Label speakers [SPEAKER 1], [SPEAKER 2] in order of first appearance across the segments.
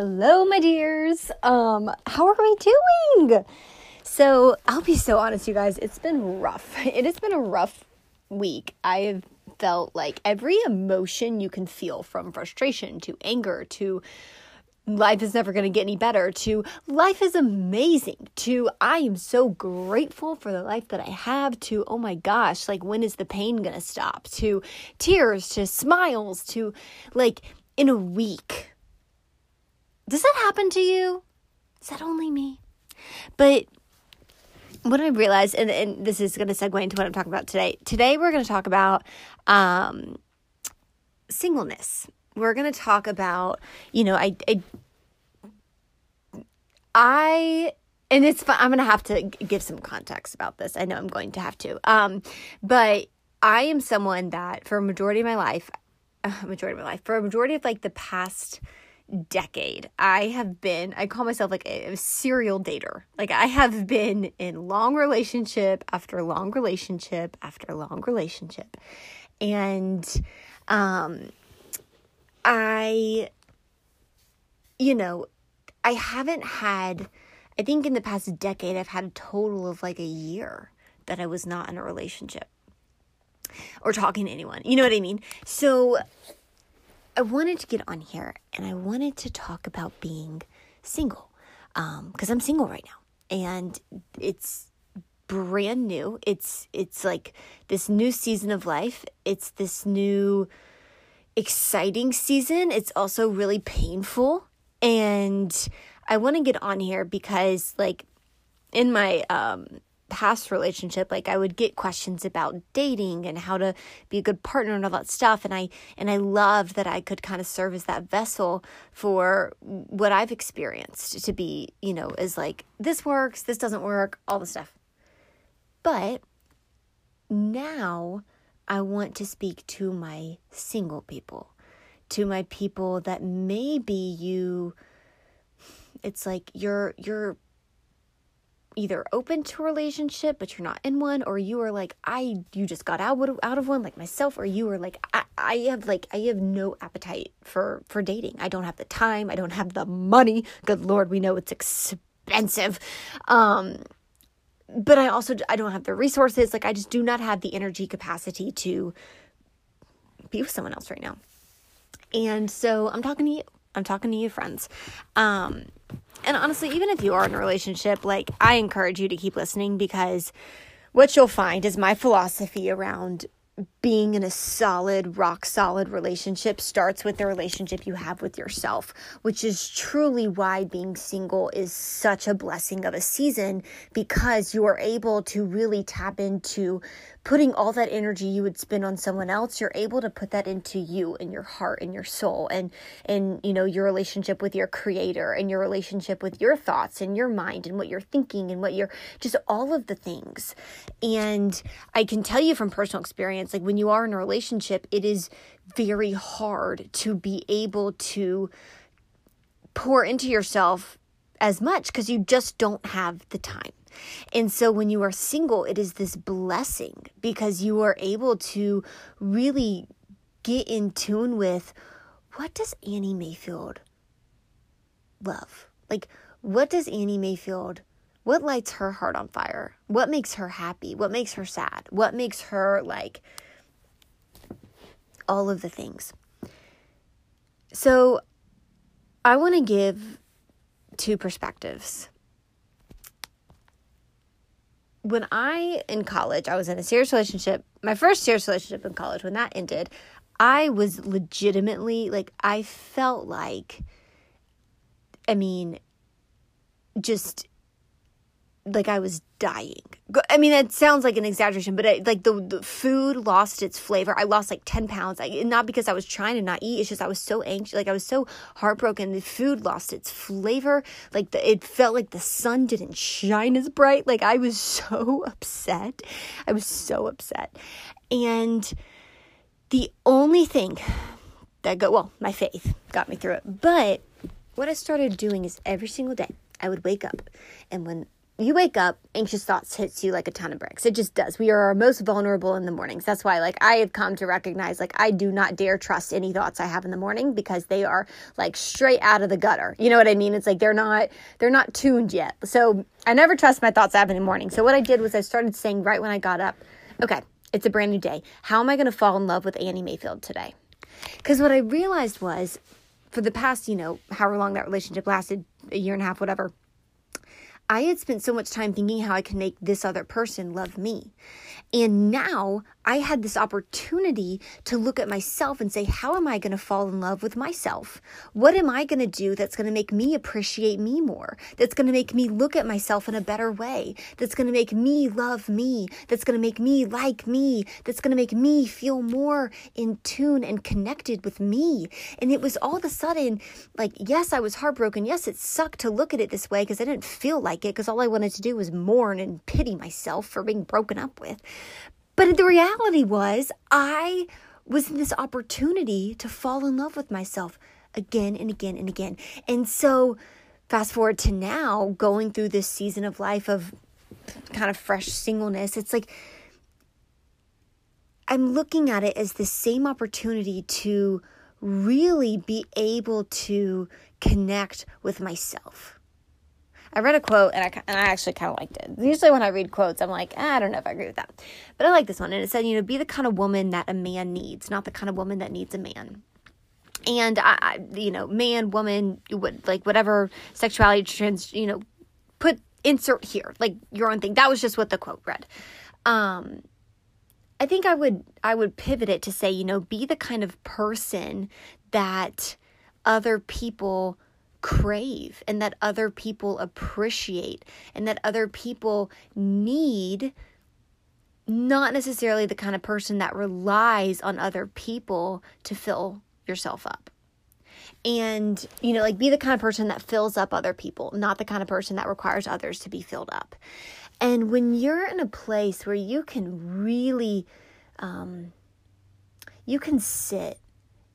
[SPEAKER 1] Hello, my dears. Um, how are we doing? So, I'll be so honest, you guys. It's been rough. It has been a rough week. I've felt like every emotion you can feel from frustration to anger to life is never going to get any better to life is amazing to I am so grateful for the life that I have to oh my gosh like when is the pain going to stop to tears to smiles to like in a week does that happen to you? Is that only me? But what I realized, and, and this is going to segue into what I'm talking about today. Today, we're going to talk about um, singleness. We're going to talk about, you know, I, I, I and it's fun. I'm going to have to give some context about this. I know I'm going to have to. Um, but I am someone that for a majority of my life, uh, majority of my life, for a majority of like the past decade. I have been, I call myself like a, a serial dater. Like I have been in long relationship after long relationship after long relationship. And um I you know, I haven't had I think in the past decade I've had a total of like a year that I was not in a relationship or talking to anyone. You know what I mean? So I wanted to get on here and I wanted to talk about being single because um, I'm single right now and it's brand new. It's it's like this new season of life. It's this new exciting season. It's also really painful and I want to get on here because like in my um past relationship like i would get questions about dating and how to be a good partner and all that stuff. And i and i loved that i could kind of serve as that vessel for what i've experienced to be you know is like this works this doesn't work all the stuff. But now i want to speak to my single people to my people that maybe you it's like you're you're either open to a relationship but you're not in one or you are like I you just got out out of one like myself or you are like I, I have like I have no appetite for for dating. I don't have the time, I don't have the money. Good lord, we know it's expensive. Um but I also I don't have the resources. Like I just do not have the energy capacity to be with someone else right now. And so I'm talking to you. I'm talking to you friends. Um and honestly, even if you are in a relationship, like I encourage you to keep listening because what you'll find is my philosophy around being in a solid, rock solid relationship starts with the relationship you have with yourself, which is truly why being single is such a blessing of a season because you are able to really tap into putting all that energy you would spend on someone else you're able to put that into you and your heart and your soul and and you know your relationship with your creator and your relationship with your thoughts and your mind and what you're thinking and what you're just all of the things. And i can tell you from personal experience like when you are in a relationship it is very hard to be able to pour into yourself as much because you just don't have the time and so when you are single, it is this blessing because you are able to really get in tune with what does Annie Mayfield love? Like, what does Annie Mayfield, what lights her heart on fire? What makes her happy? What makes her sad? What makes her like all of the things? So, I want to give two perspectives when I in college, I was in a serious relationship. My first serious relationship in college, when that ended, I was legitimately like I felt like I mean just like I was dying. I mean, that sounds like an exaggeration, but I, like the, the food lost its flavor. I lost like 10 pounds. I, not because I was trying to not eat. It's just I was so anxious. Like I was so heartbroken. The food lost its flavor. Like the, it felt like the sun didn't shine as bright. Like I was so upset. I was so upset. And the only thing that go, well, my faith got me through it. But what I started doing is every single day I would wake up and when you wake up, anxious thoughts hits you like a ton of bricks. It just does. We are our most vulnerable in the mornings. That's why, like, I have come to recognize, like, I do not dare trust any thoughts I have in the morning because they are like straight out of the gutter. You know what I mean? It's like they're not they're not tuned yet. So I never trust my thoughts I have in the morning. So what I did was I started saying right when I got up, okay, it's a brand new day. How am I going to fall in love with Annie Mayfield today? Because what I realized was, for the past, you know, however long that relationship lasted, a year and a half, whatever I had spent so much time thinking how I could make this other person love me. And now I had this opportunity to look at myself and say, how am I going to fall in love with myself? What am I going to do that's going to make me appreciate me more? That's going to make me look at myself in a better way? That's going to make me love me? That's going to make me like me? That's going to make me feel more in tune and connected with me? And it was all of a sudden like, yes, I was heartbroken. Yes, it sucked to look at it this way because I didn't feel like it because all I wanted to do was mourn and pity myself for being broken up with. But the reality was, I was in this opportunity to fall in love with myself again and again and again. And so, fast forward to now, going through this season of life of kind of fresh singleness, it's like I'm looking at it as the same opportunity to really be able to connect with myself I read a quote and I, and I actually kind of liked it. Usually when I read quotes, I'm like, ah, I don't know if I agree with that. But I like this one. And it said, you know, be the kind of woman that a man needs, not the kind of woman that needs a man. And I, I you know, man, woman, would like whatever sexuality trans, you know, put insert here, like your own thing. That was just what the quote read. Um, I think I would I would pivot it to say, you know, be the kind of person that other people crave and that other people appreciate and that other people need not necessarily the kind of person that relies on other people to fill yourself up. And, you know, like be the kind of person that fills up other people, not the kind of person that requires others to be filled up. And when you're in a place where you can really, um, you can sit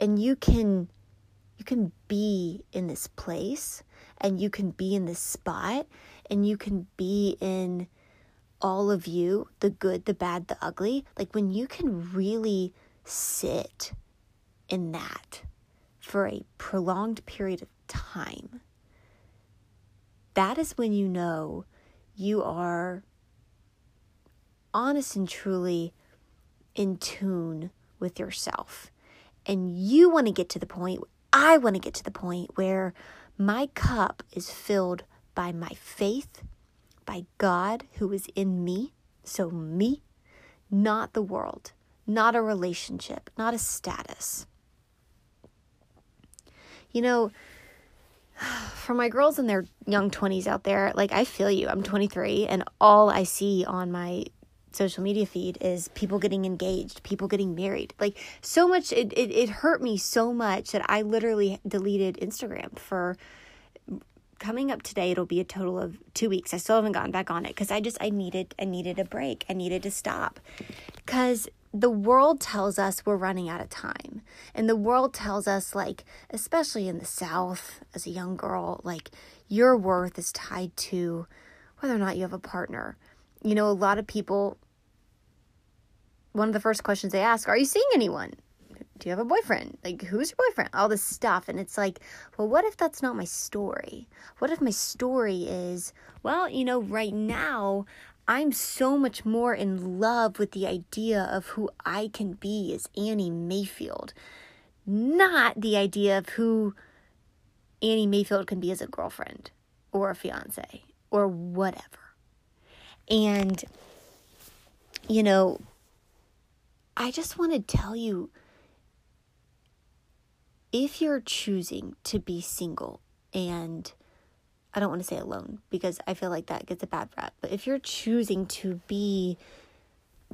[SPEAKER 1] and you can you can be in this place and you can be in this spot and you can be in all of you the good, the bad, the ugly. Like when you can really sit in that for a prolonged period of time, that is when you know you are honest and truly in tune with yourself. And you want to get to the point I want to get to the point where my cup is filled by my faith, by God who is in me. So, me, not the world, not a relationship, not a status. You know, for my girls in their young 20s out there, like I feel you. I'm 23 and all I see on my social media feed is people getting engaged, people getting married. Like so much, it, it, it hurt me so much that I literally deleted Instagram for coming up today. It'll be a total of two weeks. I still haven't gotten back on it because i just i needed i needed a break. I needed to stop. Because the world tells us we're running out of time. And the world tells us like especially in the south as a young girl like your worth is tied to whether or not you have a partner. You know a lot of people one of the first questions they ask, Are you seeing anyone? Do you have a boyfriend? Like, who's your boyfriend? All this stuff. And it's like, well, what if that's not my story? What if my story is, well, you know, right now, I'm so much more in love with the idea of who I can be as Annie Mayfield, not the idea of who Annie Mayfield can be as a girlfriend or a fiance or whatever. And, you know, I just want to tell you if you're choosing to be single and I don't want to say alone because I feel like that gets a bad rap, but if you're choosing to be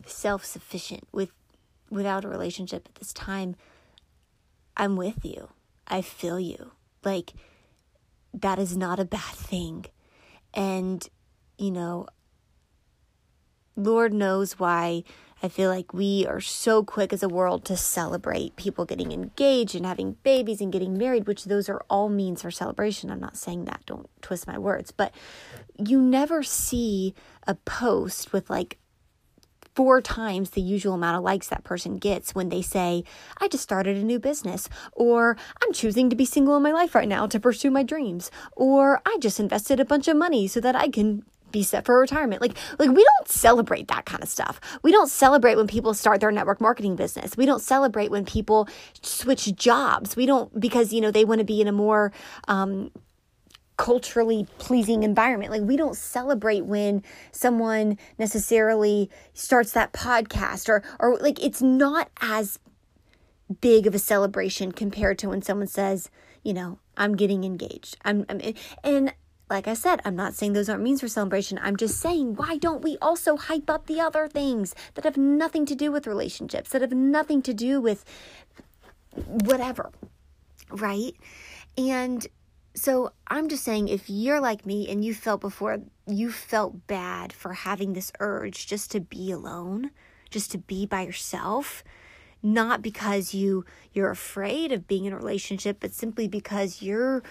[SPEAKER 1] self-sufficient with without a relationship at this time, I'm with you. I feel you. Like that is not a bad thing. And you know, Lord knows why I feel like we are so quick as a world to celebrate people getting engaged and having babies and getting married, which those are all means for celebration. I'm not saying that, don't twist my words, but you never see a post with like four times the usual amount of likes that person gets when they say, I just started a new business, or I'm choosing to be single in my life right now to pursue my dreams, or I just invested a bunch of money so that I can be set for retirement. Like like we don't celebrate that kind of stuff. We don't celebrate when people start their network marketing business. We don't celebrate when people switch jobs. We don't because you know they want to be in a more um, culturally pleasing environment. Like we don't celebrate when someone necessarily starts that podcast or or like it's not as big of a celebration compared to when someone says, you know, I'm getting engaged. I'm, I'm and like I said, I'm not saying those aren't means for celebration. I'm just saying, why don't we also hype up the other things that have nothing to do with relationships, that have nothing to do with whatever, right? And so I'm just saying, if you're like me and you felt before, you felt bad for having this urge just to be alone, just to be by yourself, not because you you're afraid of being in a relationship, but simply because you're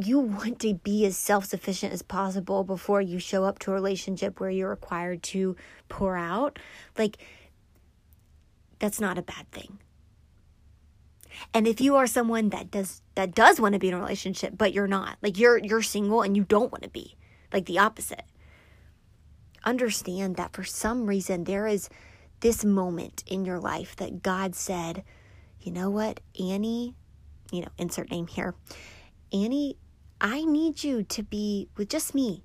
[SPEAKER 1] you want to be as self-sufficient as possible before you show up to a relationship where you're required to pour out. Like that's not a bad thing. And if you are someone that does that does want to be in a relationship but you're not, like you're you're single and you don't want to be, like the opposite. Understand that for some reason there is this moment in your life that God said, "You know what, Annie, you know, insert name here. Annie, I need you to be with just me.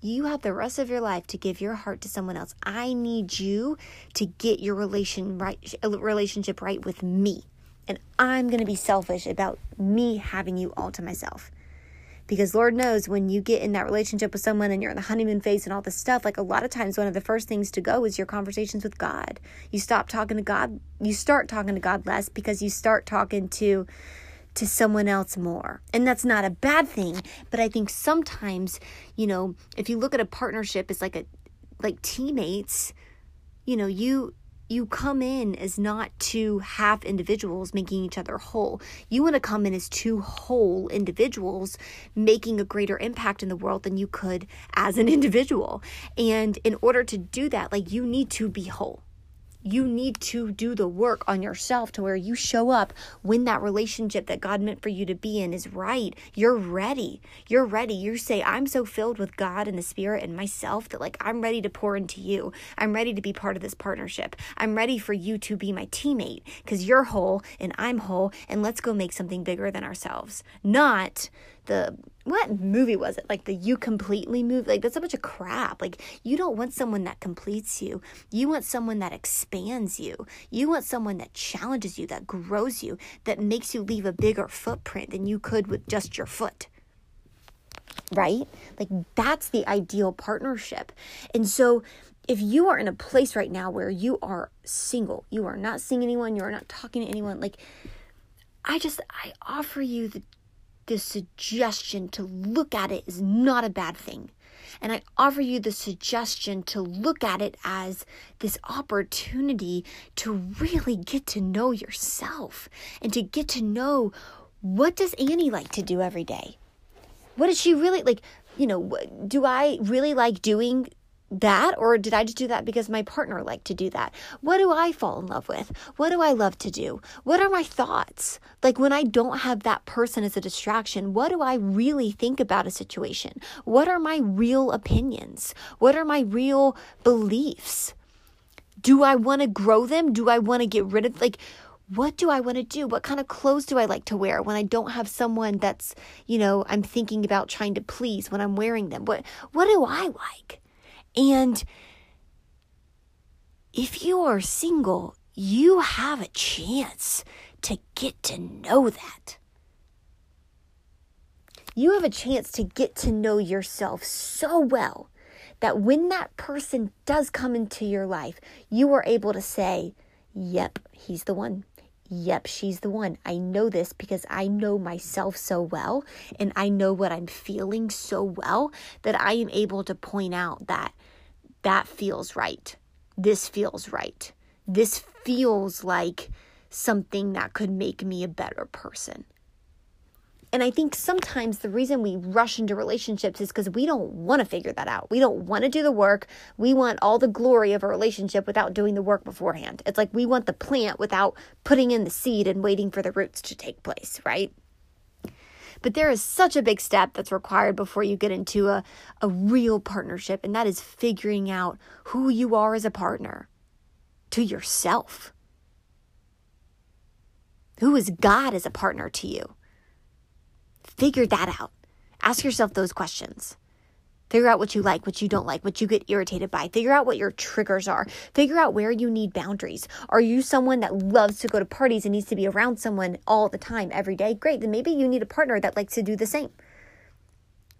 [SPEAKER 1] You have the rest of your life to give your heart to someone else. I need you to get your relation right relationship right with me and I'm going to be selfish about me having you all to myself. Because Lord knows when you get in that relationship with someone and you're in the honeymoon phase and all this stuff, like a lot of times one of the first things to go is your conversations with God. You stop talking to God, you start talking to God less because you start talking to to someone else more. And that's not a bad thing, but I think sometimes, you know, if you look at a partnership as like a like teammates, you know, you you come in as not two half individuals making each other whole. You want to come in as two whole individuals making a greater impact in the world than you could as an individual. And in order to do that, like you need to be whole you need to do the work on yourself to where you show up when that relationship that God meant for you to be in is right. You're ready. You're ready. You say, I'm so filled with God and the Spirit and myself that, like, I'm ready to pour into you. I'm ready to be part of this partnership. I'm ready for you to be my teammate because you're whole and I'm whole, and let's go make something bigger than ourselves. Not the what movie was it? Like the You Completely movie? Like that's a bunch of crap. Like you don't want someone that completes you. You want someone that expands you. You want someone that challenges you, that grows you, that makes you leave a bigger footprint than you could with just your foot. Right? Like that's the ideal partnership. And so if you are in a place right now where you are single, you are not seeing anyone, you are not talking to anyone, like I just I offer you the the suggestion to look at it is not a bad thing. And I offer you the suggestion to look at it as this opportunity to really get to know yourself and to get to know what does Annie like to do every day? What does she really like? You know, do I really like doing that or did I just do that because my partner liked to do that? What do I fall in love with? What do I love to do? What are my thoughts? Like when I don't have that person as a distraction, what do I really think about a situation? What are my real opinions? What are my real beliefs? Do I want to grow them? Do I want to get rid of like what do I want to do? What kind of clothes do I like to wear when I don't have someone that's, you know, I'm thinking about trying to please when I'm wearing them? What what do I like? And if you are single, you have a chance to get to know that. You have a chance to get to know yourself so well that when that person does come into your life, you are able to say, Yep, he's the one. Yep, she's the one. I know this because I know myself so well and I know what I'm feeling so well that I am able to point out that that feels right. This feels right. this feels like something that could make me a better person. And I think sometimes the reason we rush into relationships is because we don't want to figure that out. We don't want to do the work. We want all the glory of a relationship without doing the work beforehand. It's like we want the plant without putting in the seed and waiting for the roots to take place, right? But there is such a big step that's required before you get into a, a real partnership, and that is figuring out who you are as a partner to yourself. Who is God as a partner to you? Figure that out. Ask yourself those questions. Figure out what you like, what you don't like, what you get irritated by. Figure out what your triggers are. Figure out where you need boundaries. Are you someone that loves to go to parties and needs to be around someone all the time, every day? Great. Then maybe you need a partner that likes to do the same.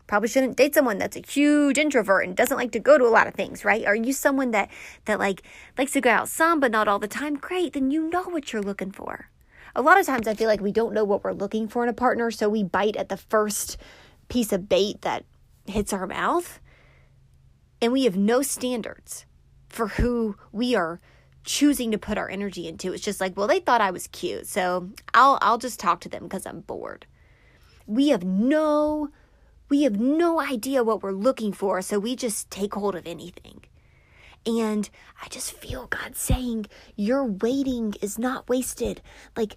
[SPEAKER 1] Probably shouldn't date someone that's a huge introvert and doesn't like to go to a lot of things, right? Are you someone that that like likes to go out some but not all the time? Great. Then you know what you're looking for a lot of times I feel like we don't know what we're looking for in a partner, so we bite at the first piece of bait that hits our mouth. And we have no standards for who we are choosing to put our energy into. It's just like, well, they thought I was cute, so I'll I'll just talk to them because I'm bored. We have no we have no idea what we're looking for, so we just take hold of anything. And I just feel God saying, Your waiting is not wasted. Like,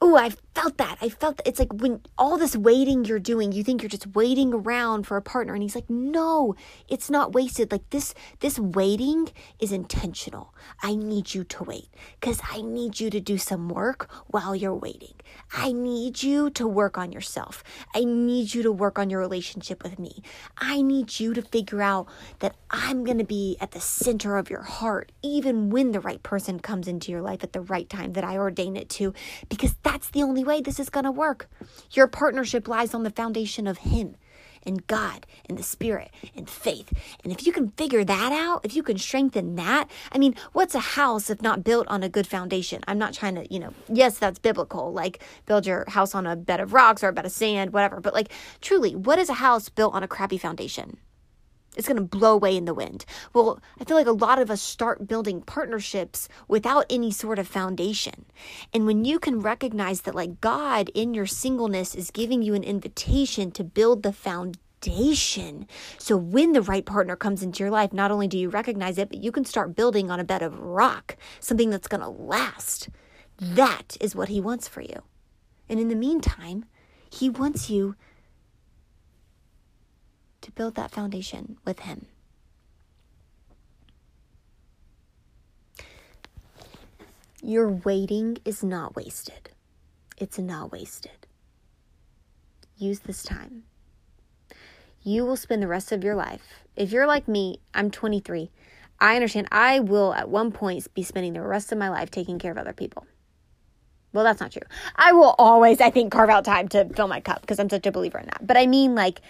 [SPEAKER 1] oh, I felt that. I felt that. It's like when all this waiting you're doing, you think you're just waiting around for a partner. And he's like, no, it's not wasted. Like this, this waiting is intentional. I need you to wait because I need you to do some work while you're waiting. I need you to work on yourself. I need you to work on your relationship with me. I need you to figure out that I'm going to be at the center of your heart, even when the right person comes into your life at the right time that I ordain it to, because that's the only way this is going to work. Your partnership lies on the foundation of Him and God and the Spirit and faith. And if you can figure that out, if you can strengthen that, I mean, what's a house if not built on a good foundation? I'm not trying to, you know, yes, that's biblical, like build your house on a bed of rocks or a bed of sand, whatever. But like, truly, what is a house built on a crappy foundation? It's going to blow away in the wind. Well, I feel like a lot of us start building partnerships without any sort of foundation. And when you can recognize that, like, God in your singleness is giving you an invitation to build the foundation. So when the right partner comes into your life, not only do you recognize it, but you can start building on a bed of rock, something that's going to last. That is what He wants for you. And in the meantime, He wants you to build that foundation with Him. Your waiting is not wasted. It's not wasted. Use this time. You will spend the rest of your life. If you're like me, I'm 23. I understand I will at one point be spending the rest of my life taking care of other people. Well, that's not true. I will always, I think, carve out time to fill my cup because I'm such a believer in that. But I mean, like,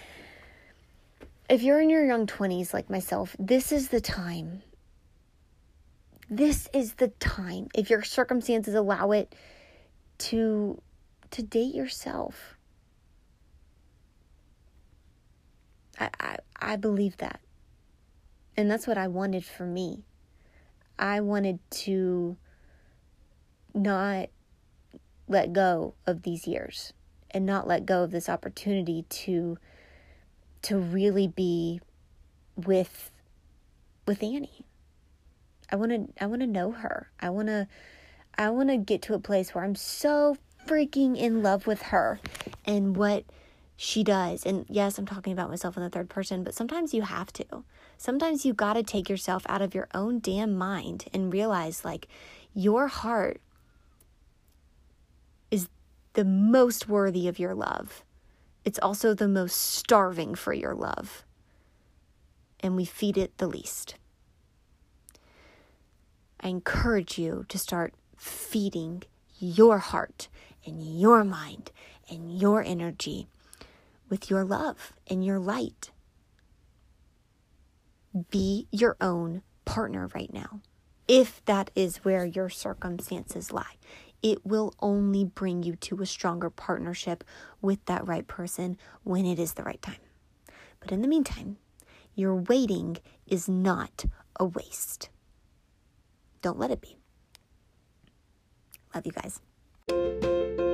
[SPEAKER 1] if you're in your young 20s like myself, this is the time. This is the time, if your circumstances allow it, to to date yourself. I, I, I believe that. And that's what I wanted for me. I wanted to not let go of these years and not let go of this opportunity to to really be with with Annie. I want to I want to know her. I want to I want to get to a place where I'm so freaking in love with her and what she does. And yes, I'm talking about myself in the third person, but sometimes you have to. Sometimes you got to take yourself out of your own damn mind and realize like your heart is the most worthy of your love it's also the most starving for your love. And we feed it the least. I encourage you to start feeding your heart and your mind and your energy with your love and your light. Be your own partner right now, if that is where your circumstances lie it will only bring you to a stronger partnership with that right person when it is the right time. But in the meantime, your waiting is not a waste. Don't let it be. Love you guys.